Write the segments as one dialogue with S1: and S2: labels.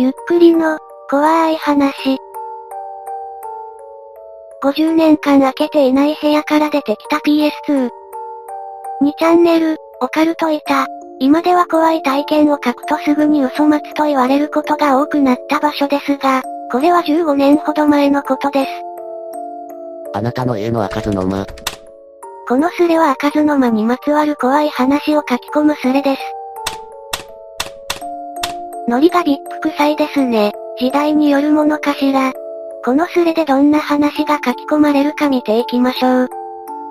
S1: ゆっくりの、怖い話。50年間開けていない部屋から出てきた PS2。2チャンネル、オカルトいた。今では怖い体験を書くとすぐに嘘待つと言われることが多くなった場所ですが、これは15年ほど前のことです。
S2: あなたの家の開かずの間。
S1: このスレは開かずの間にまつわる怖い話を書き込むスレです。ノリがビップ臭いですね。時代によるものかしら。このスレでどんな話が書き込まれるか見ていきましょう。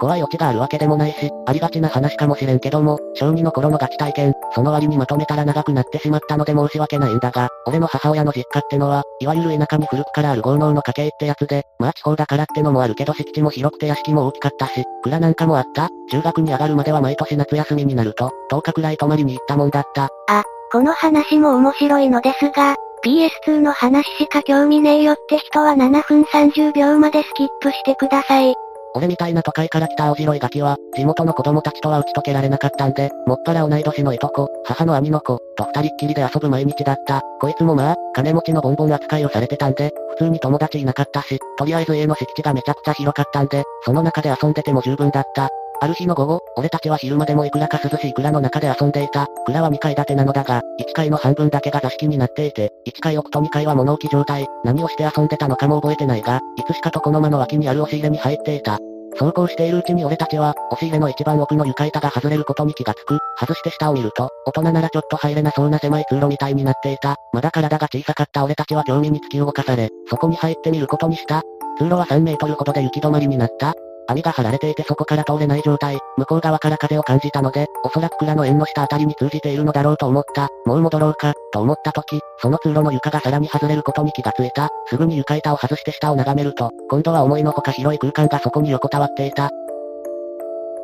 S2: 怖いオチがあるわけでもないし、ありがちな話かもしれんけども、小2の頃のガチ体験、その割にまとめたら長くなってしまったので申し訳ないんだが、俺の母親の実家ってのは、いわゆる田舎に古くからある豪農の家系ってやつで、まあ地方だからってのもあるけど敷地も広くて屋敷も大きかったし、蔵なんかもあった？中学に上がるまでは毎年夏休みになると、10日くらい泊まりに行ったもんだった。
S1: あ、この話も面白いのですが、PS2 の話しか興味ねえよって人は7分30秒までスキップしてください。
S2: 俺みたいな都会から来た青白いガキは、地元の子供たちとは打ち解けられなかったんで、もっぱら同い年のいとこ、母の兄の子、と二人っきりで遊ぶ毎日だった。こいつもまあ、金持ちのボンボン扱いをされてたんで、普通に友達いなかったし、とりあえず家の敷地がめちゃくちゃ広かったんで、その中で遊んでても十分だった。ある日の午後、俺たちは昼間でもいくらか涼しい蔵の中で遊んでいた。蔵は2階建てなのだが、1階の半分だけが座敷になっていて、1階奥と2階は物置状態。何をして遊んでたのかも覚えてないが、いつしかとこの間の脇にある押し入れに入っていた。走行しているうちに俺たちは、押し入れの一番奥の床板が外れることに気がつく。外して下を見ると、大人ならちょっと入れなそうな狭い通路みたいになっていた。まだ体が小さかった俺たちは興味に突き動かされ、そこに入ってみることにした。通路は3メートルほどで行き止まりになった。網が張られていてそこから通れない状態、向こう側から風を感じたので、おそらく蔵の縁の下あたりに通じているのだろうと思った。もう戻ろうか、と思った時、その通路の床がさらに外れることに気がついた。すぐに床板を外して下を眺めると、今度は思いのほか広い空間がそこに横たわっていた。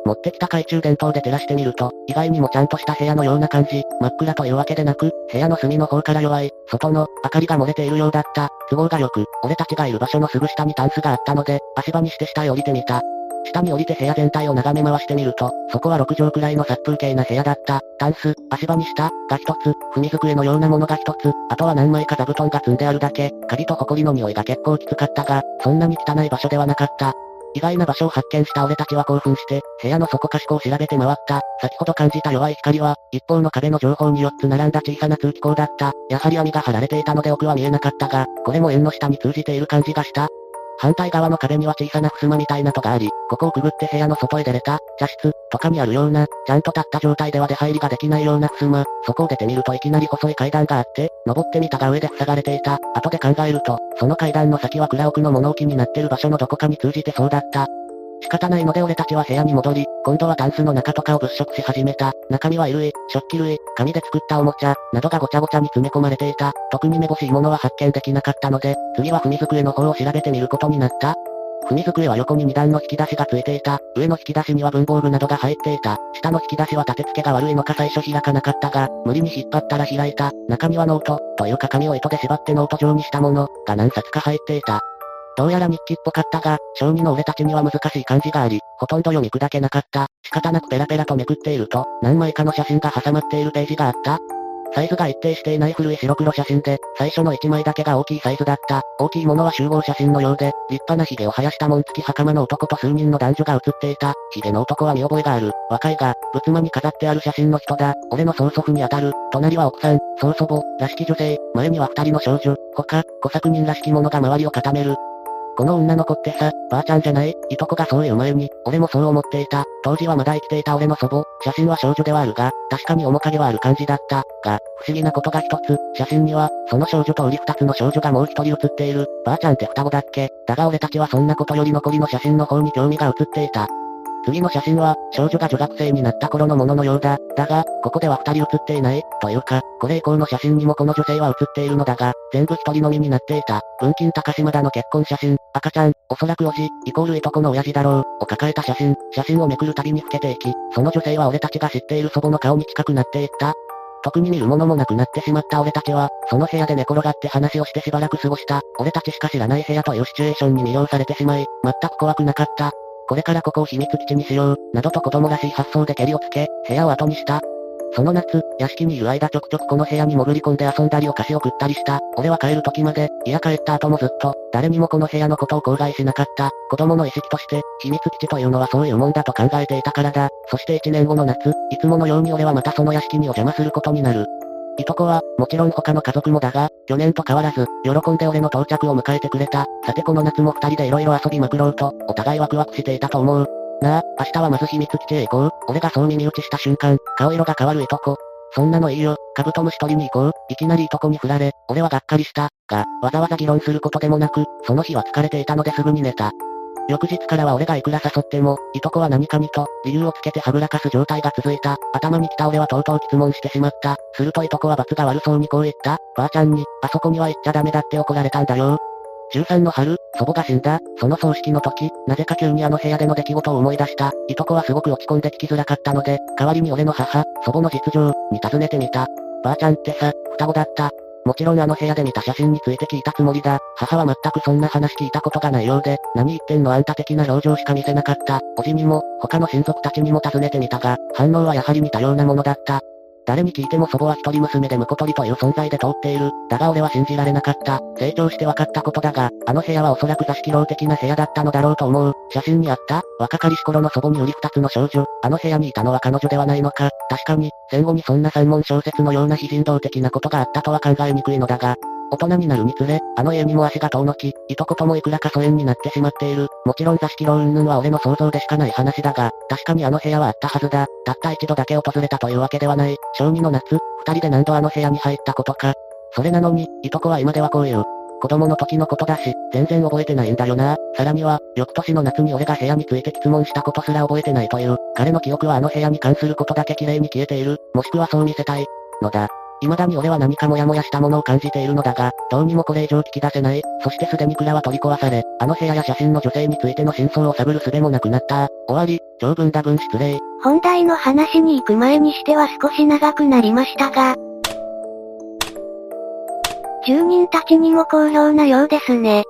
S2: 持ってきた懐中電灯で照らしてみると、意外にもちゃんとした部屋のような感じ、真っ暗というわけでなく、部屋の隅の方から弱い、外の、明かりが漏れているようだった。都合が良く、俺たちがいる場所のすぐ下にタンスがあったので、足場にして下へ降りてみた。下に降りて部屋全体を眺め回してみると、そこは6畳くらいの殺風景な部屋だった。タンス、足場に下、が一つ、踏み机のようなものが一つ、あとは何枚か座布団が積んであるだけ、カビと埃の匂いが結構きつかったが、そんなに汚い場所ではなかった。意外な場所を発見した俺たちは興奮して、部屋の底かしこを調べて回った。先ほど感じた弱い光は、一方の壁の情報に4つ並んだ小さな通気口だった。やはり網が張られていたので奥は見えなかったが、これも縁の下に通じている感じがした。反対側の壁には小さな襖みたいな戸があり、ここをくぐって部屋の外へ出れた、茶室、とかにあるような、ちゃんと立った状態では出入りができないような襖、そこを出てみるといきなり細い階段があって、登ってみたが上で塞がれていた。後で考えると、その階段の先は蔵奥の物置になってる場所のどこかに通じてそうだった。仕方ないので俺たちは部屋に戻り、今度はタンスの中とかを物色し始めた。中身は衣類、食器類、紙で作ったおもちゃ、などがごちゃごちゃに詰め込まれていた。特にめぼしいものは発見できなかったので、次は踏み机の方を調べてみることになった。文机は横に2段の引き出しがついていた。上の引き出しには文房具などが入っていた。下の引き出しは立て付けが悪いのか最初開かなかったが、無理に引っ張ったら開いた。中にはノート、というか紙を糸で縛ってノート状にしたもの、が何冊か入っていた。どうやら日記っぽかったが、小2の俺たちには難しい漢字があり、ほとんど読み砕けなかった。仕方なくペラペラとめくっていると、何枚かの写真が挟まっているページがあった。サイズが一定していない古い白黒写真で、最初の1枚だけが大きいサイズだった。大きいものは集合写真のようで、立派な髭を生やした紋付き袴の男と数人の男女が写っていた。髭の男は見覚えがある。若いが、仏間に飾ってある写真の人だ。俺の曽祖父にあたる。隣は奥さん、曽祖母、らしき女性。前には二人の少女。他、小作人らしき者が周りを固める。この女の子ってさ、ばあちゃんじゃない？いとこがそういう前に、俺もそう思っていた。当時はまだ生きていた俺の祖母、写真は少女ではあるが、確かに面影はある感じだった。が、不思議なことが一つ、写真には、その少女とおり二つの少女がもう一人写っている。ばあちゃんって双子だっけだが俺たちはそんなことより残りの写真の方に興味が写っていた。次の写真は、少女が女学生になった頃のもののようだ。だが、ここでは二人写っていない。というか、これ以降の写真にもこの女性は写っているのだが、全部一人のみになっていた。文金高島田の結婚写真、赤ちゃん、おそらくおじ、イコールいとこの親父だろう、を抱えた写真、写真をめくるたびに老けていき、その女性は俺たちが知っている祖母の顔に近くなっていった。特に見るものもなくなってしまった俺たちは、その部屋で寝転がって話をしてしばらく過ごした。俺たちしか知らない部屋というシチュエーションに魅了されてしまい、全く怖くなかった。これからここを秘密基地にしよう、などと子供らしい発想で蹴りをつけ、部屋を後にした。その夏、屋敷にいる間ちょくちょくこの部屋に潜り込んで遊んだりお菓子を食ったりした。俺は帰る時まで、いや帰った後もずっと、誰にもこの部屋のことを口外しなかった。子供の意識として、秘密基地というのはそういうもんだと考えていたからだ。そして1年後の夏、いつものように俺はまたその屋敷にお邪魔することになる。いとこは、もちろん他の家族もだが、去年と変わらず、喜んで俺の到着を迎えてくれた。さてこの夏も二人で色々遊びまくろうと、お互いワクワクしていたと思う。なあ、明日はまず秘密基地へ行こう。俺がそう耳打ちした瞬間、顔色が変わるいとこ。そんなのいいよ、カブトムシ取りに行こう。いきなりいとこに振られ、俺はがっかりした。が、わざわざ議論することでもなく、その日は疲れていたのですぐに寝た。翌日からは俺がいくら誘っても、いとこは何かにと、理由をつけてはぐらかす状態が続いた。頭に来た俺はとうとう質問してしまった。するといとこは罰が悪そうにこう言った。ばあちゃんに、あそこには行っちゃダメだって怒られたんだよ。中3の春、祖母が死んだ。その葬式の時、なぜか急にあの部屋での出来事を思い出した。いとこはすごく落ち込んで聞きづらかったので、代わりに俺の母、祖母の実情、に尋ねてみた。ばあちゃんってさ、双子だった。もちろんあの部屋で見た写真について聞いたつもりだ。母は全くそんな話聞いたことがないようで、何言ってんのあんた的な表情しか見せなかった。おじにも、他の親族たちにも尋ねてみたが、反応はやはり似たようなものだった。誰に聞いても祖母は一人娘で婿取りという存在で通っている。だが俺は信じられなかった。成長して分かったことだが、あの部屋はおそらく座敷牢的な部屋だったのだろうと思う。写真にあった、若かりし頃の祖母に売り二つの少女。あの部屋にいたのは彼女ではないのか。確かに、戦後にそんな三文小説のような非人道的なことがあったとは考えにくいのだが、大人になるにつれ、あの家にも足が遠のき、いとこともいくらか疎遠になってしまっている。もちろん座敷牢云々は俺の想像でしかない話だが、確かにあの部屋はあったはずだ。たった一度だけ訪れたというわけではない。小2の夏、二人で何度あの部屋に入ったことか。それなのに、いとこは今ではこういう。子供の時のことだし、全然覚えてないんだよな。さらには、翌年の夏に俺が部屋について質問したことすら覚えてないという、彼の記憶はあの部屋に関することだけ綺麗に消えている、もしくはそう見せたい、のだ。未だに俺は何かモヤモヤしたものを感じているのだが、どうにもこれ以上聞き出せない。そしてすでに蔵は取り壊され、あの部屋や写真の女性についての真相を探る術もなくなった。終わり、長文だ分失礼。
S1: 本題の話に行く前にしては少し長くなりましたが、住人たちにも好評なようですね。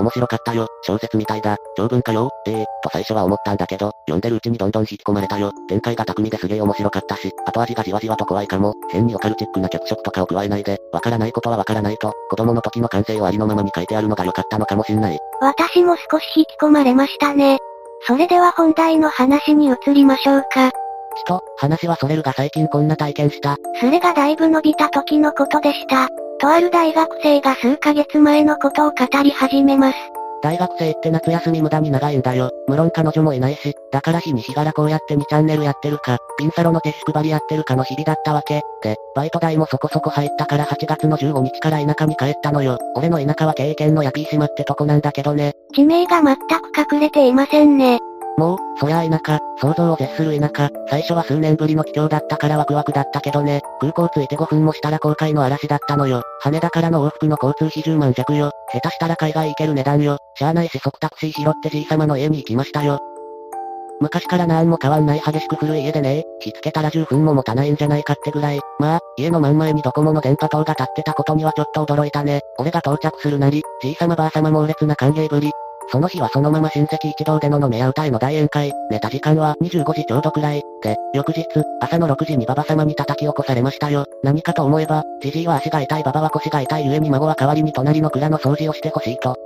S2: 面白かったよ。小説みたいだ。長文かよ。ええー、と最初は思ったんだけど、読んでるうちにどんどん引き込まれたよ。展開が巧みですげえ面白かったし、後味がじわじわと怖いかも。変にオカルチックな脚色とかを加えないで、わからないことはわからないと、子供の時の感性をありのままに書いてあるのが良かったのかもしんない。
S1: 私も少し引き込まれましたね。それでは本題の話に移りましょうか。
S2: ちと、話はそれるが最近こんな体験した。
S1: それがだいぶ伸びた時のことでした。とある大学生が数ヶ月前のことを語り始めます。
S2: 大学生って夏休み無駄に長いんだよ。無論彼女もいないし、だから日に日柄こうやって2チャンネルやってるか、ピンサロのティッシュ配りやってるかの日々だったわけ。で、バイト代もそこそこ入ったから8月の15日から田舎に帰ったのよ。俺の田舎は経験のヤピー島ってとこなんだけどね。
S1: 地名が全く隠れていませんね。
S2: もう、そりゃあ田舎、想像を絶する田舎、最初は数年ぶりの帰郷だったからワクワクだったけどね、空港着いて5分もしたら公開の嵐だったのよ。羽田からの往復の交通費10万弱よ。下手したら海外行ける値段よ。しゃあないし即タクシー拾ってじい様の家に行きましたよ。昔からなんも変わんない激しく古い家でね火つけたら10分も持たないんじゃないかってぐらい。まあ、家の真ん前にドコモの電波塔が立ってたことにはちょっと驚いたね。俺が到着するなり、じい様ばあ様猛烈な歓迎ぶり。その日はそのまま親戚一同での飲めや歌への大宴会、寝た時間は25時ちょうどくらい、で、翌日、朝の6時に馬場様に叩き起こされましたよ。何かと思えば、じじいは足が痛い馬場は腰が痛い故に孫は代わりに隣の蔵の掃除をしてほしいと。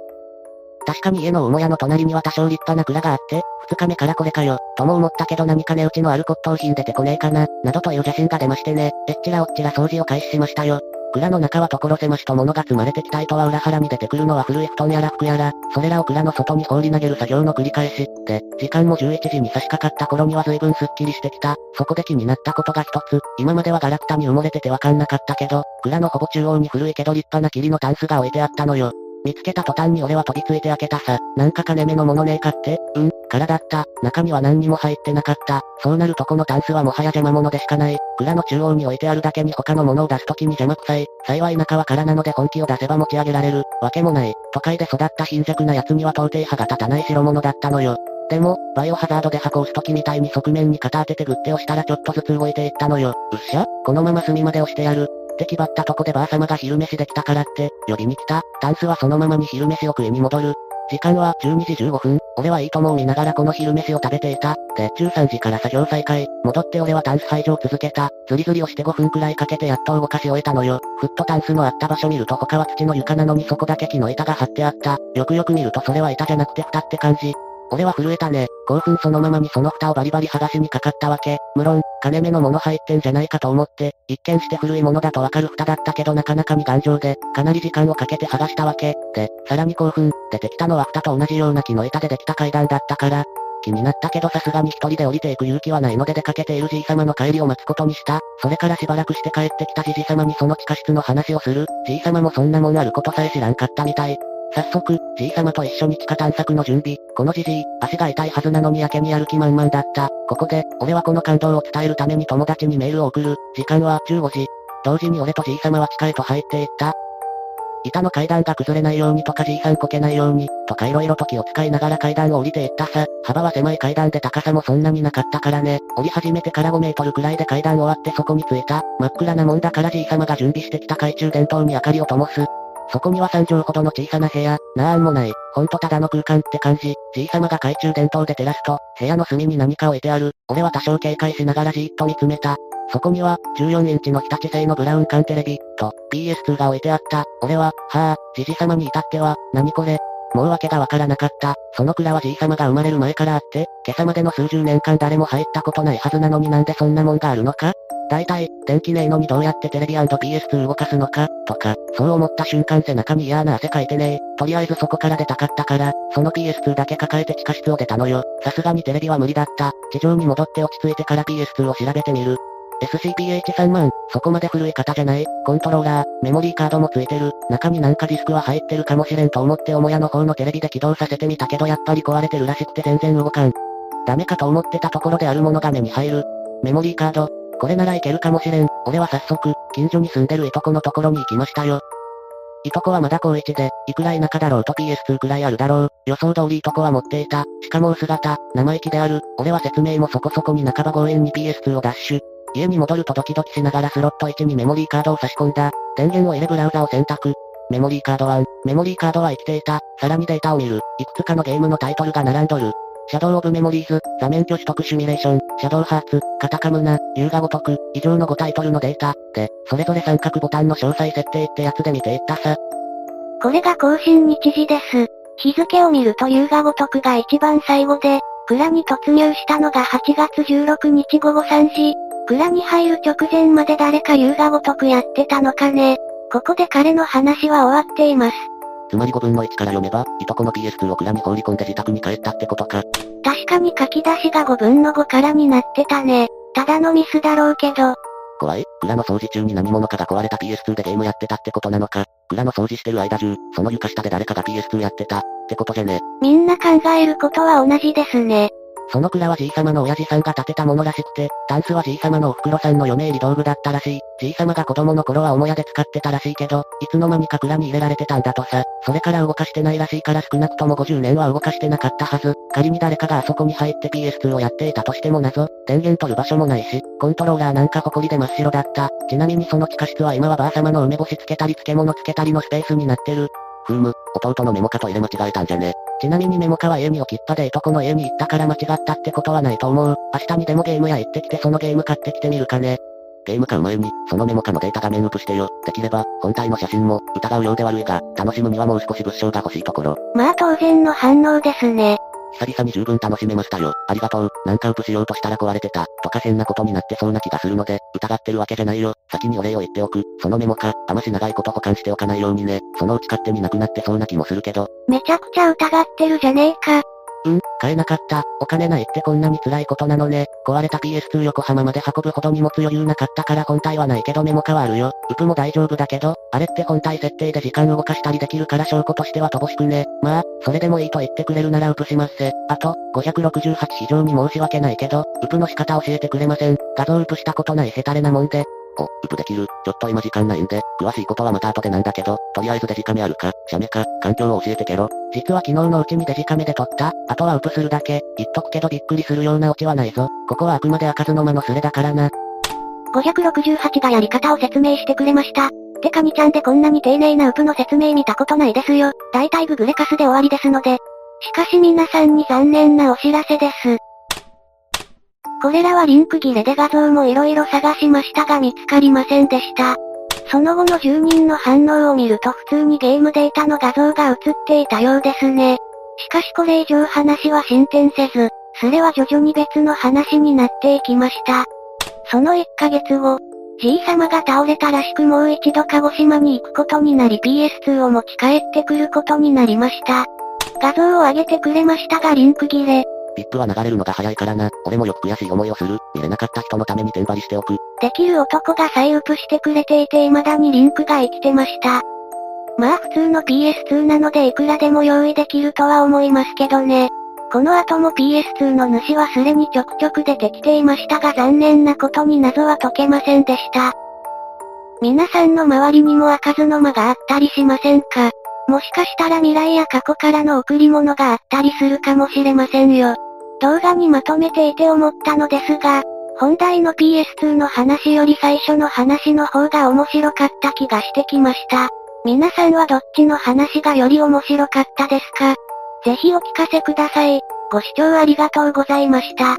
S2: 確かに家の母屋の隣には多少立派な蔵があって、二日目からこれかよ、とも思ったけど何か値打ちのある骨董品出てこねえかな、などという写真が出ましてね、えっちらおっちら掃除を開始しましたよ。蔵の中は所狭しと物が積まれてきた糸は裏腹に出てくる。のは古い布団やら服やら、それらを蔵の外に放り投げる。作業の繰り返し。で、時間も11時に差し掛かった頃には随分スッキリしてきた。そこで気になったことが一つ、今まではガラクタに埋もれててわかんなかったけど、蔵のほぼ中央に古いけど立派な霧のタンスが置いてあったのよ。見つけた途端に俺は飛びついて開けたさ。なんか金目のものねえかって？うん、空だった。中には何にも入ってなかった。そうなるとこのタンスはもはや邪魔者でしかない。蔵の中央に置いてあるだけに他のものを出すときに邪魔くさい。幸い中は空なので本気を出せば持ち上げられる。わけもない。都会で育った貧弱な奴には到底歯が立たない代物だったのよ。でも、バイオハザードで箱押す時みたいに側面に肩当ててグッて押したらちょっとずつ動いていったのよ。うっしゃこのまま隅まで押してやる。って気張ったとこでばあ様が昼飯できたからって、呼びに来た。タンスはそのままに昼飯を食いに戻る。時間は12時15分。俺はいいともを見ながらこの昼飯を食べていた。で、13時から作業再開。戻って俺はタンス排除を続けた。ズリズリをして5分くらいかけてやっと動かし終えたのよ。フットタンスのあった場所見ると他は土の床なのにそこだけ木の板が張ってあった。よくよく見るとそれは板じゃなくて蓋って感じ。俺は震えたね。興奮そのままにその蓋をバリバリ剥がしにかかったわけ。無論、金目のもの入ってんじゃないかと思って、一見して古いものだとわかる蓋だったけどなかなかに頑丈で、かなり時間をかけて剥がしたわけ。で、さらに興奮、出てきたのは蓋と同じような木の板でできた階段だったから、気になったけどさすがに一人で降りていく勇気はないので出かけているじい様の帰りを待つことにした。それからしばらくして帰ってきたじじ様にその地下室の話をする。じい様もそんなもんあることさえ知らんかったみたい。早速、じい様と一緒に地下探索の準備。このじじい、足が痛いはずなのにやけにやる気満々だった。ここで、俺はこの感動を伝えるために友達にメールを送る。時間は15時。同時に俺とじい様は地下へと入っていった。板の階段が崩れないようにとかじいさんこけないように、とか色々と気を使いながら階段を降りていったさ。幅は狭い階段で高さもそんなになかったからね。降り始めてから5メートルくらいで階段終わってそこに着いた。真っ暗なもんだからじい様が準備してきた懐中電灯に明かりを灯す。そこには3畳ほどの小さな部屋、なーんもない、ほんとただの空間って感じ。じいさまが懐中電灯で照らすと、部屋の隅に何か置いてある。俺は多少警戒しながらじーっと見つめた。そこには、14インチの日立製のブラウン管テレビ、と、PS2 が置いてあった。俺は、はぁ、じじ様に至っては、何これ、もう訳がわからなかった。その蔵はじい様が生まれる前からあって、今朝までの数十年間誰も入ったことないはずなのになんでそんなもんがあるのか大体、電気ねえのにどうやってテレビ &PS2 動かすのか、とか、そう思った瞬間背中に嫌な汗かいてねえ。とりあえずそこから出たかったから、その PS2 だけ抱えて地下室を出たのよ。さすがにテレビは無理だった。地上に戻って落ち着いてから PS2 を調べてみる。SCPH3 万、そこまで古い方じゃない。コントローラー、メモリーカードもついてる。中になんかディスクは入ってるかもしれんと思って母屋の方のテレビで起動させてみたけどやっぱり壊れてるらしくて全然動かん。ダメかと思ってたところであるものが目に入る。メモリーカード、これならいけるかもしれん。俺は早速、近所に住んでるいとこのところに行きましたよ。いとこはまだ高一で、いくら田舎だろうと PS2 くらいあるだろう。予想通りいとこは持っていた。しかも薄型、生意気である。俺は説明もそこそこに半ば強引に PS2 をダッシュ。家に戻るとドキドキしながらスロット1にメモリーカードを差し込んだ。電源を入れブラウザを選択。メモリーカード1、メモリーカードは生きていた。さらにデータを見る。いくつかのゲームのタイトルが並んどる。シャドウオブメモリーズ、座面拒否特シミュレーション、シャドウハーツ、カタカムナ、龍が如く、以上の5タイトルのデータ、で、それぞれ三角ボタンの詳細設定ってやつで見ていったさ。
S1: これが更新日時です。日付を見ると龍が如くが一番最後で、蔵に突入したのが8月16日午後3時。蔵に入る直前まで誰か龍が如くやってたのかね。ここで彼の話は終わっています。
S2: つまり5分の1から読めば、いとこの PS2 を蔵に放り込んで自宅に帰ったってことか。
S1: 確かに書き出しが5分の5からになってたね。ただのミスだろうけど。
S2: 怖い蔵の掃除中に何者かが壊れた PS2 でゲームやってたってことなのか。蔵の掃除してる間中、その床下で誰かが PS2 やってた、ってことじゃね。
S1: みんな考えることは同じですね。
S2: その蔵はじい様の親父さんが建てたものらしくて、タンスはじい様のお袋さんの嫁入り道具だったらしい。じい様が子供の頃は母屋で使ってたらしいけど、いつの間にか蔵に入れられてたんだとさ。それから動かしてないらしいから少なくとも50年は動かしてなかったはず。仮に誰かがあそこに入って PS2 をやっていたとしても謎。電源取る場所もないし、コントローラーなんか埃で真っ白だった。ちなみにその地下室は今はばあ様の梅干しつけたり漬物つけたりのスペースになってる。ふむ、弟のメモカと入れ間違えたんじゃね。ちなみにメモカは家に置きっぱでいとこの家に行ったから間違ったってことはないと思う。明日にでもゲーム屋行ってきてそのゲーム買ってきてみるかね。ゲーム買う前に、そのメモカのデータ画面ウプしてよ。できれば、本体の写真も、疑うようで悪いが、楽しむにはもう少し物証が欲しいところ。
S1: まあ当然の反応ですね。
S2: 久々に十分楽しめましたよ。ありがとう。なんかウプしようとしたら壊れてた。とか変なことになってそうな気がするので、疑ってるわけじゃないよ。先にお礼を言っておく。そのメモか、あまし長いこと保管しておかないようにね。そのうち勝手になくなってそうな気もするけど。
S1: めちゃくちゃ疑ってるじゃねえか。
S2: うん、買えなかった。お金ないってこんなに辛いことなのね。壊れた PS2 横浜まで運ぶほど荷物余裕なかったから本体はないけどメモ変わるよ。ウプも大丈夫だけど、あれって本体設定で時間動かしたりできるから証拠としては乏しくね。まあ、それでもいいと言ってくれるならウプしますせ。あと、568非常に申し訳ないけど、ウプの仕方教えてくれません。画像ウプしたことないヘタレなもんで、お、ウプできる。ちょっと今時間ないんで、詳しいことはまた後でなんだけど、とりあえずデジカメあるか、シャメか、環境を教えてけろ。実は昨日のうちにデジカメで撮った、あとはウプするだけ。言っとくけどびっくりするようなオチはないぞ。ここはあくまで開かずの間のスレだからな。
S1: 568がやり方を説明してくれました。てか2ちゃんでこんなに丁寧なウプの説明見たことないですよ。大体ググレカスで終わりですので。しかし皆さんに残念なお知らせです。これらはリンク切れで画像も色々探しましたが見つかりませんでした。その後の住人の反応を見ると普通にゲームデータの画像が映っていたようですね。しかしこれ以上話は進展せず、それは徐々に別の話になっていきました。その1ヶ月後、じい様が倒れたらしくもう一度鹿児島に行くことになり PS2 を持ち帰ってくることになりました。画像を上げてくれましたがリンク切れ、
S2: ピップは流れるのが早いからな。俺もよく悔しい思いをする。見れなかった人のためにテンパりしておく。
S1: できる男が再ウプしてくれていて未だにリンクが生きてました。まあ普通の PS2 なのでいくらでも用意できるとは思いますけどね。この後も PS2 の主はすれにちょくちょく出てきていましたが残念なことに謎は解けませんでした。皆さんの周りにも開かずの間があったりしませんか？もしかしたら未来や過去からの贈り物があったりするかもしれませんよ。動画にまとめていて思ったのですが、本題の PS2 の話より最初の話の方が面白かった気がしてきました。皆さんはどっちの話がより面白かったですか？ぜひお聞かせください。ご視聴ありがとうございました。